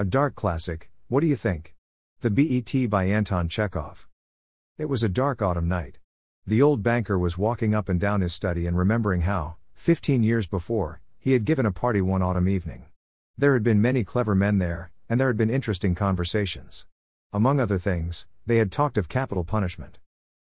A dark classic, what do you think? The BET by Anton Chekhov. It was a dark autumn night. The old banker was walking up and down his study and remembering how, 15 years before, he had given a party one autumn evening. There had been many clever men there, and there had been interesting conversations. Among other things, they had talked of capital punishment.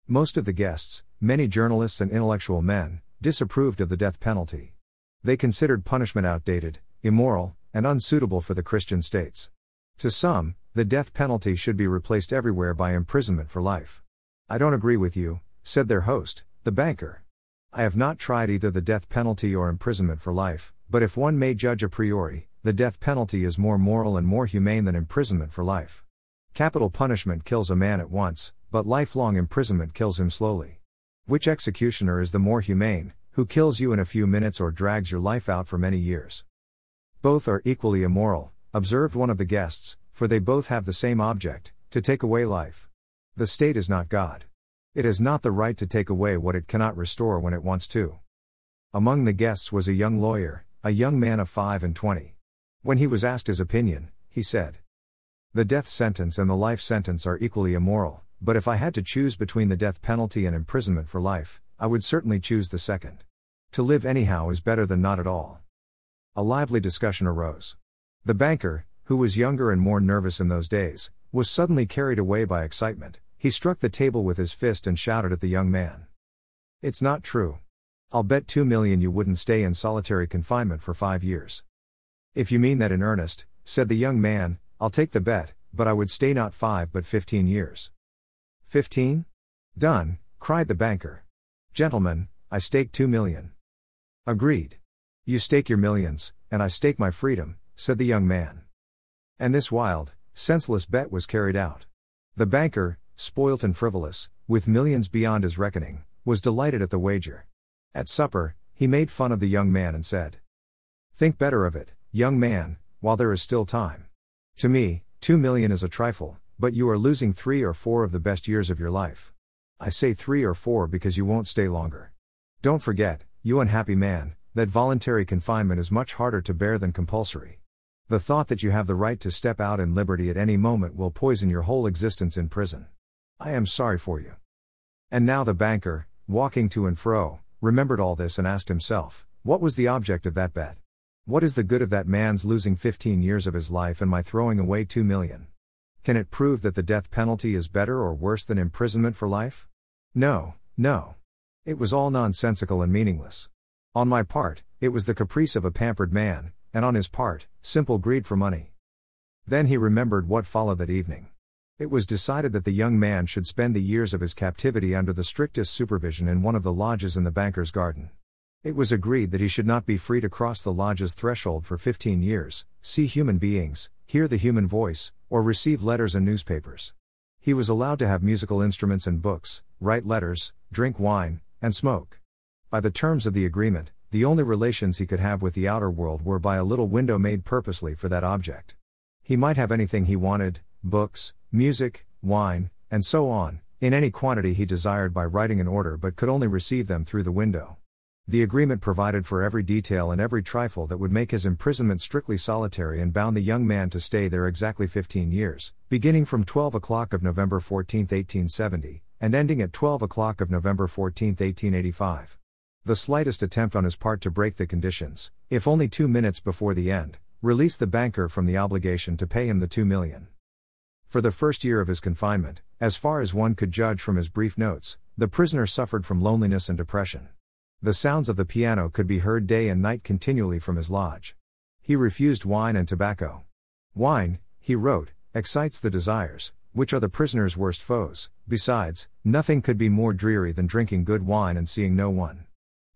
Most of the guests, many journalists and intellectual men, disapproved of the death penalty. They considered punishment outdated, immoral, and unsuitable for the Christian states. To some, the death penalty should be replaced everywhere by imprisonment for life. I don't agree with you, said their host, the banker. I have not tried either the death penalty or imprisonment for life, but if one may judge a priori, the death penalty is more moral and more humane than imprisonment for life. Capital punishment kills a man at once, but lifelong imprisonment kills him slowly. Which executioner is the more humane, who kills you in a few minutes or drags your life out for many years? Both are equally immoral, observed one of the guests, for they both have the same object to take away life. The state is not God. It has not the right to take away what it cannot restore when it wants to. Among the guests was a young lawyer, a young man of five and twenty. When he was asked his opinion, he said, The death sentence and the life sentence are equally immoral, but if I had to choose between the death penalty and imprisonment for life, I would certainly choose the second. To live anyhow is better than not at all. A lively discussion arose. The banker, who was younger and more nervous in those days, was suddenly carried away by excitement. He struck the table with his fist and shouted at the young man. It's not true. I'll bet two million you wouldn't stay in solitary confinement for five years. If you mean that in earnest, said the young man, I'll take the bet, but I would stay not five but fifteen years. Fifteen? Done, cried the banker. Gentlemen, I stake two million. Agreed. You stake your millions, and I stake my freedom, said the young man. And this wild, senseless bet was carried out. The banker, spoilt and frivolous, with millions beyond his reckoning, was delighted at the wager. At supper, he made fun of the young man and said, Think better of it, young man, while there is still time. To me, two million is a trifle, but you are losing three or four of the best years of your life. I say three or four because you won't stay longer. Don't forget, you unhappy man, that voluntary confinement is much harder to bear than compulsory. The thought that you have the right to step out in liberty at any moment will poison your whole existence in prison. I am sorry for you. And now the banker, walking to and fro, remembered all this and asked himself, what was the object of that bet? What is the good of that man's losing 15 years of his life and my throwing away 2 million? Can it prove that the death penalty is better or worse than imprisonment for life? No, no. It was all nonsensical and meaningless. On my part, it was the caprice of a pampered man, and on his part, simple greed for money. Then he remembered what followed that evening. It was decided that the young man should spend the years of his captivity under the strictest supervision in one of the lodges in the banker's garden. It was agreed that he should not be free to cross the lodge's threshold for 15 years, see human beings, hear the human voice, or receive letters and newspapers. He was allowed to have musical instruments and books, write letters, drink wine, and smoke. By the terms of the agreement, the only relations he could have with the outer world were by a little window made purposely for that object. He might have anything he wanted books, music, wine, and so on, in any quantity he desired by writing an order but could only receive them through the window. The agreement provided for every detail and every trifle that would make his imprisonment strictly solitary and bound the young man to stay there exactly 15 years, beginning from 12 o'clock of November 14, 1870, and ending at 12 o'clock of November 14, 1885. The slightest attempt on his part to break the conditions, if only two minutes before the end, released the banker from the obligation to pay him the two million. For the first year of his confinement, as far as one could judge from his brief notes, the prisoner suffered from loneliness and depression. The sounds of the piano could be heard day and night continually from his lodge. He refused wine and tobacco. Wine, he wrote, excites the desires, which are the prisoner's worst foes. Besides, nothing could be more dreary than drinking good wine and seeing no one.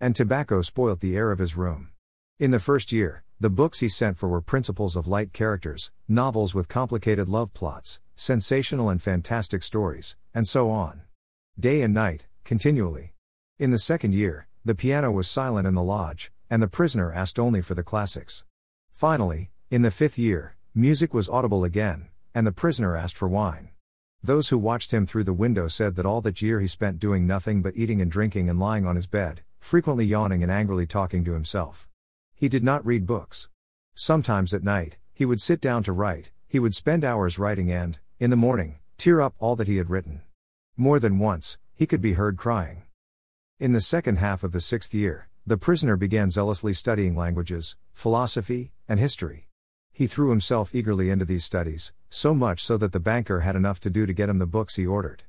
And tobacco spoilt the air of his room. In the first year, the books he sent for were principles of light characters, novels with complicated love plots, sensational and fantastic stories, and so on. Day and night, continually. In the second year, the piano was silent in the lodge, and the prisoner asked only for the classics. Finally, in the fifth year, music was audible again, and the prisoner asked for wine. Those who watched him through the window said that all that year he spent doing nothing but eating and drinking and lying on his bed, frequently yawning and angrily talking to himself. He did not read books. Sometimes at night, he would sit down to write, He would spend hours writing and, in the morning, tear up all that he had written. More than once, he could be heard crying. In the second half of the sixth year, the prisoner began zealously studying languages, philosophy, and history. He threw himself eagerly into these studies, so much so that the banker had enough to do to get him the books he ordered.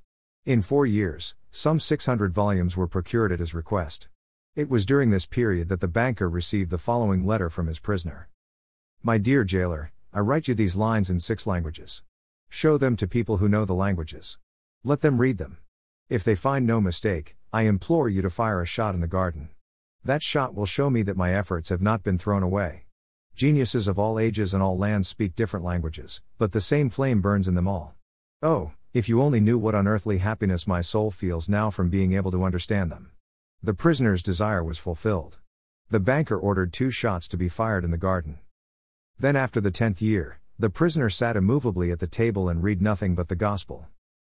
In four years, some 600 volumes were procured at his request. It was during this period that the banker received the following letter from his prisoner My dear jailer, I write you these lines in six languages. Show them to people who know the languages. Let them read them. If they find no mistake, I implore you to fire a shot in the garden. That shot will show me that my efforts have not been thrown away. Geniuses of all ages and all lands speak different languages, but the same flame burns in them all. Oh, if you only knew what unearthly happiness my soul feels now from being able to understand them. The prisoner's desire was fulfilled. The banker ordered two shots to be fired in the garden. Then, after the tenth year, the prisoner sat immovably at the table and read nothing but the gospel.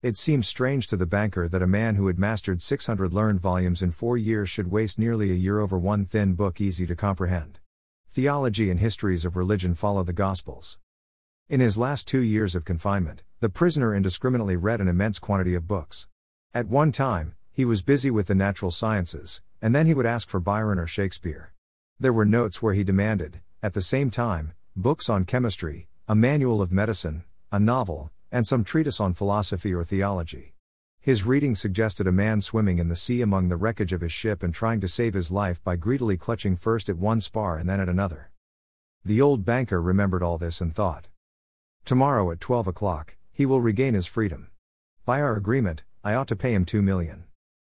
It seemed strange to the banker that a man who had mastered 600 learned volumes in four years should waste nearly a year over one thin book easy to comprehend. Theology and histories of religion follow the Gospels. In his last two years of confinement, the prisoner indiscriminately read an immense quantity of books. At one time, he was busy with the natural sciences, and then he would ask for Byron or Shakespeare. There were notes where he demanded, at the same time, books on chemistry, a manual of medicine, a novel, and some treatise on philosophy or theology. His reading suggested a man swimming in the sea among the wreckage of his ship and trying to save his life by greedily clutching first at one spar and then at another. The old banker remembered all this and thought. Tomorrow at 12 o'clock, he will regain his freedom. By our agreement, I ought to pay him two million.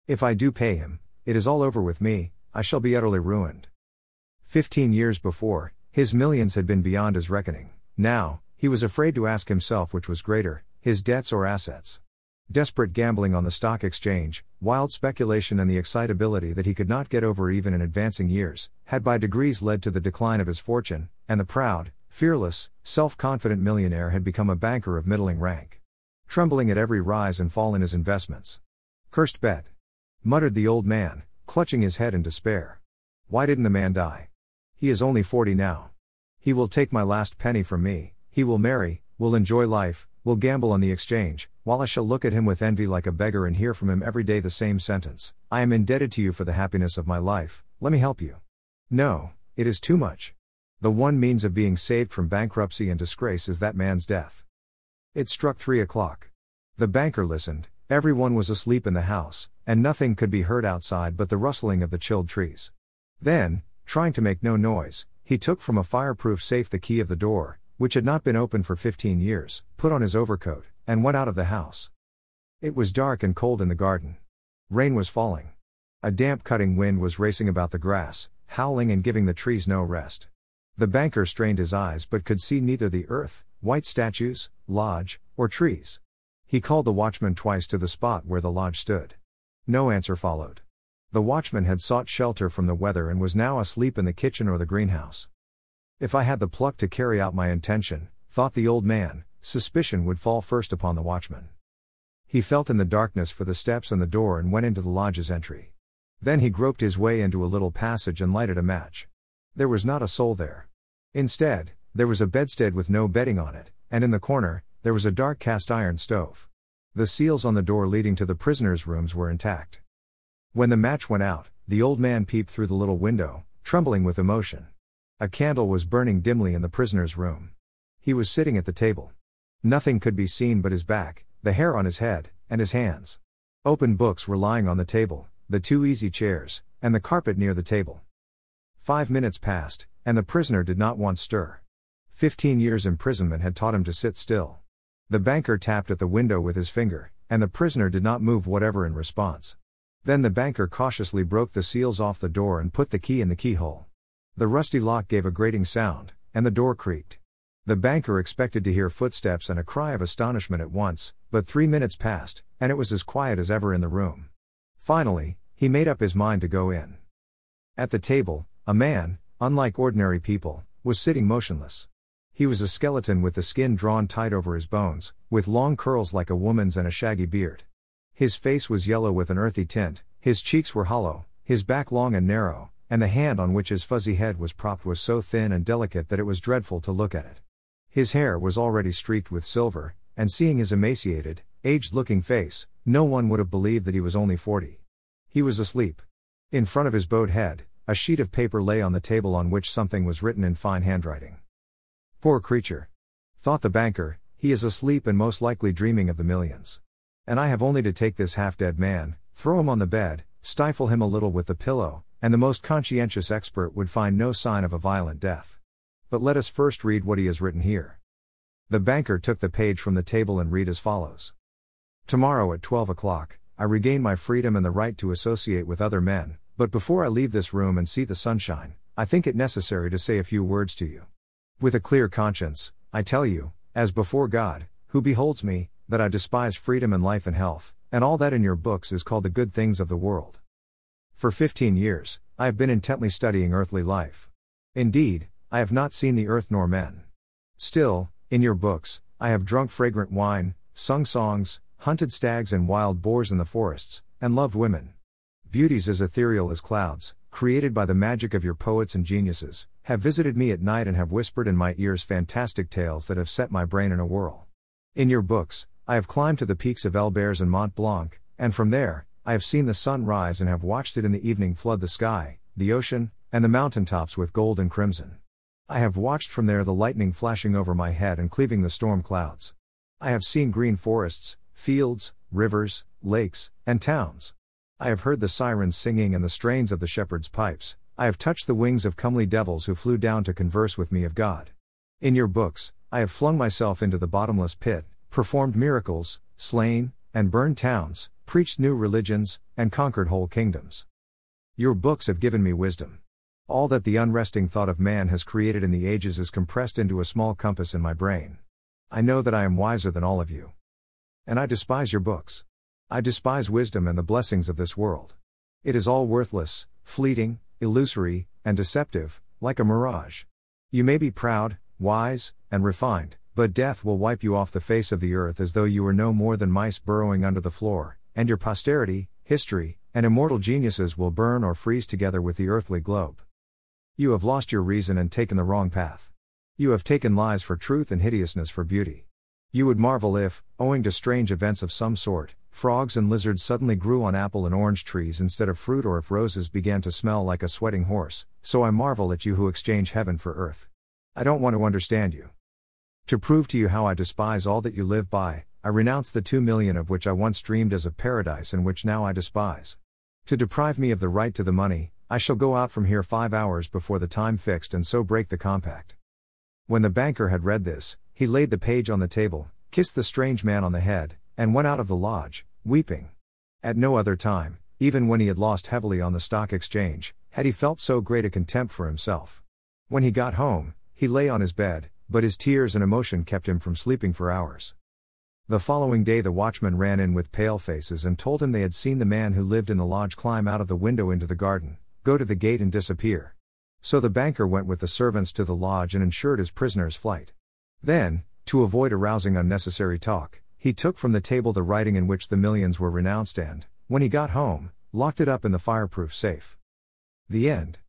If I do pay him, it is all over with me, I shall be utterly ruined. Fifteen years before, his millions had been beyond his reckoning. Now, he was afraid to ask himself which was greater, his debts or assets. Desperate gambling on the stock exchange, wild speculation, and the excitability that he could not get over even in advancing years, had by degrees led to the decline of his fortune, and the proud, fearless, self confident millionaire had become a banker of middling rank. Trembling at every rise and fall in his investments. Cursed bet muttered the old man, clutching his head in despair. Why didn't the man die? He is only forty now. He will take my last penny from me, he will marry, will enjoy life, will gamble on the exchange, while I shall look at him with envy like a beggar and hear from him every day the same sentence I am indebted to you for the happiness of my life, let me help you. No, it is too much. The one means of being saved from bankruptcy and disgrace is that man's death. It struck three o'clock. The banker listened, everyone was asleep in the house, and nothing could be heard outside but the rustling of the chilled trees. Then, trying to make no noise, he took from a fireproof safe the key of the door, which had not been opened for 15 years, put on his overcoat, and went out of the house. It was dark and cold in the garden. Rain was falling. A damp cutting wind was racing about the grass, howling and giving the trees no rest. The banker strained his eyes but could see neither the earth, white statues, lodge, or trees. He called the watchman twice to the spot where the lodge stood. No answer followed. The watchman had sought shelter from the weather and was now asleep in the kitchen or the greenhouse. If I had the pluck to carry out my intention, thought the old man, suspicion would fall first upon the watchman. He felt in the darkness for the steps and the door and went into the lodge's entry. Then he groped his way into a little passage and lighted a match. There was not a soul there. Instead, there was a bedstead with no bedding on it, and in the corner, there was a dark cast iron stove. The seals on the door leading to the prisoners' rooms were intact. When the match went out, the old man peeped through the little window, trembling with emotion. A candle was burning dimly in the prisoner's room. He was sitting at the table. Nothing could be seen but his back, the hair on his head, and his hands. Open books were lying on the table, the two easy chairs, and the carpet near the table. Five minutes passed, and the prisoner did not once stir. Fifteen years' imprisonment had taught him to sit still. The banker tapped at the window with his finger, and the prisoner did not move whatever in response. Then the banker cautiously broke the seals off the door and put the key in the keyhole. The rusty lock gave a grating sound, and the door creaked. The banker expected to hear footsteps and a cry of astonishment at once, but three minutes passed, and it was as quiet as ever in the room. Finally, he made up his mind to go in. At the table, a man, unlike ordinary people, was sitting motionless. He was a skeleton with the skin drawn tight over his bones, with long curls like a woman's and a shaggy beard. His face was yellow with an earthy tint, his cheeks were hollow, his back long and narrow, and the hand on which his fuzzy head was propped was so thin and delicate that it was dreadful to look at it. His hair was already streaked with silver, and seeing his emaciated, aged looking face, no one would have believed that he was only 40. He was asleep. In front of his bowed head, a sheet of paper lay on the table on which something was written in fine handwriting. Poor creature. Thought the banker, he is asleep and most likely dreaming of the millions. And I have only to take this half dead man, throw him on the bed, stifle him a little with the pillow, and the most conscientious expert would find no sign of a violent death. But let us first read what he has written here. The banker took the page from the table and read as follows Tomorrow at 12 o'clock, I regain my freedom and the right to associate with other men, but before I leave this room and see the sunshine, I think it necessary to say a few words to you. With a clear conscience, I tell you, as before God, who beholds me, that I despise freedom and life and health, and all that in your books is called the good things of the world. For fifteen years, I have been intently studying earthly life. Indeed, I have not seen the earth nor men. Still, in your books, I have drunk fragrant wine, sung songs, hunted stags and wild boars in the forests, and loved women. Beauties as ethereal as clouds, created by the magic of your poets and geniuses, have visited me at night and have whispered in my ears fantastic tales that have set my brain in a whirl. In your books, I have climbed to the peaks of Elburz and Mont Blanc, and from there, I have seen the sun rise and have watched it in the evening flood the sky, the ocean, and the mountain tops with gold and crimson. I have watched from there the lightning flashing over my head and cleaving the storm clouds. I have seen green forests, fields, rivers, lakes, and towns. I have heard the sirens singing and the strains of the shepherd's pipes. I have touched the wings of comely devils who flew down to converse with me of God. In your books, I have flung myself into the bottomless pit, performed miracles, slain, and burned towns, preached new religions, and conquered whole kingdoms. Your books have given me wisdom. All that the unresting thought of man has created in the ages is compressed into a small compass in my brain. I know that I am wiser than all of you. And I despise your books. I despise wisdom and the blessings of this world. It is all worthless, fleeting, illusory, and deceptive, like a mirage. You may be proud, wise, and refined, but death will wipe you off the face of the earth as though you were no more than mice burrowing under the floor, and your posterity, history, and immortal geniuses will burn or freeze together with the earthly globe. You have lost your reason and taken the wrong path. You have taken lies for truth and hideousness for beauty. You would marvel if, owing to strange events of some sort, frogs and lizards suddenly grew on apple and orange trees instead of fruit, or if roses began to smell like a sweating horse. So I marvel at you who exchange heaven for earth. I don't want to understand you. To prove to you how I despise all that you live by, I renounce the two million of which I once dreamed as a paradise and which now I despise. To deprive me of the right to the money, I shall go out from here five hours before the time fixed and so break the compact. When the banker had read this, he laid the page on the table, kissed the strange man on the head, and went out of the lodge, weeping. At no other time, even when he had lost heavily on the stock exchange, had he felt so great a contempt for himself. When he got home, he lay on his bed, but his tears and emotion kept him from sleeping for hours. The following day, the watchmen ran in with pale faces and told him they had seen the man who lived in the lodge climb out of the window into the garden, go to the gate and disappear. So the banker went with the servants to the lodge and ensured his prisoner's flight. Then, to avoid arousing unnecessary talk, he took from the table the writing in which the millions were renounced and, when he got home, locked it up in the fireproof safe. The end.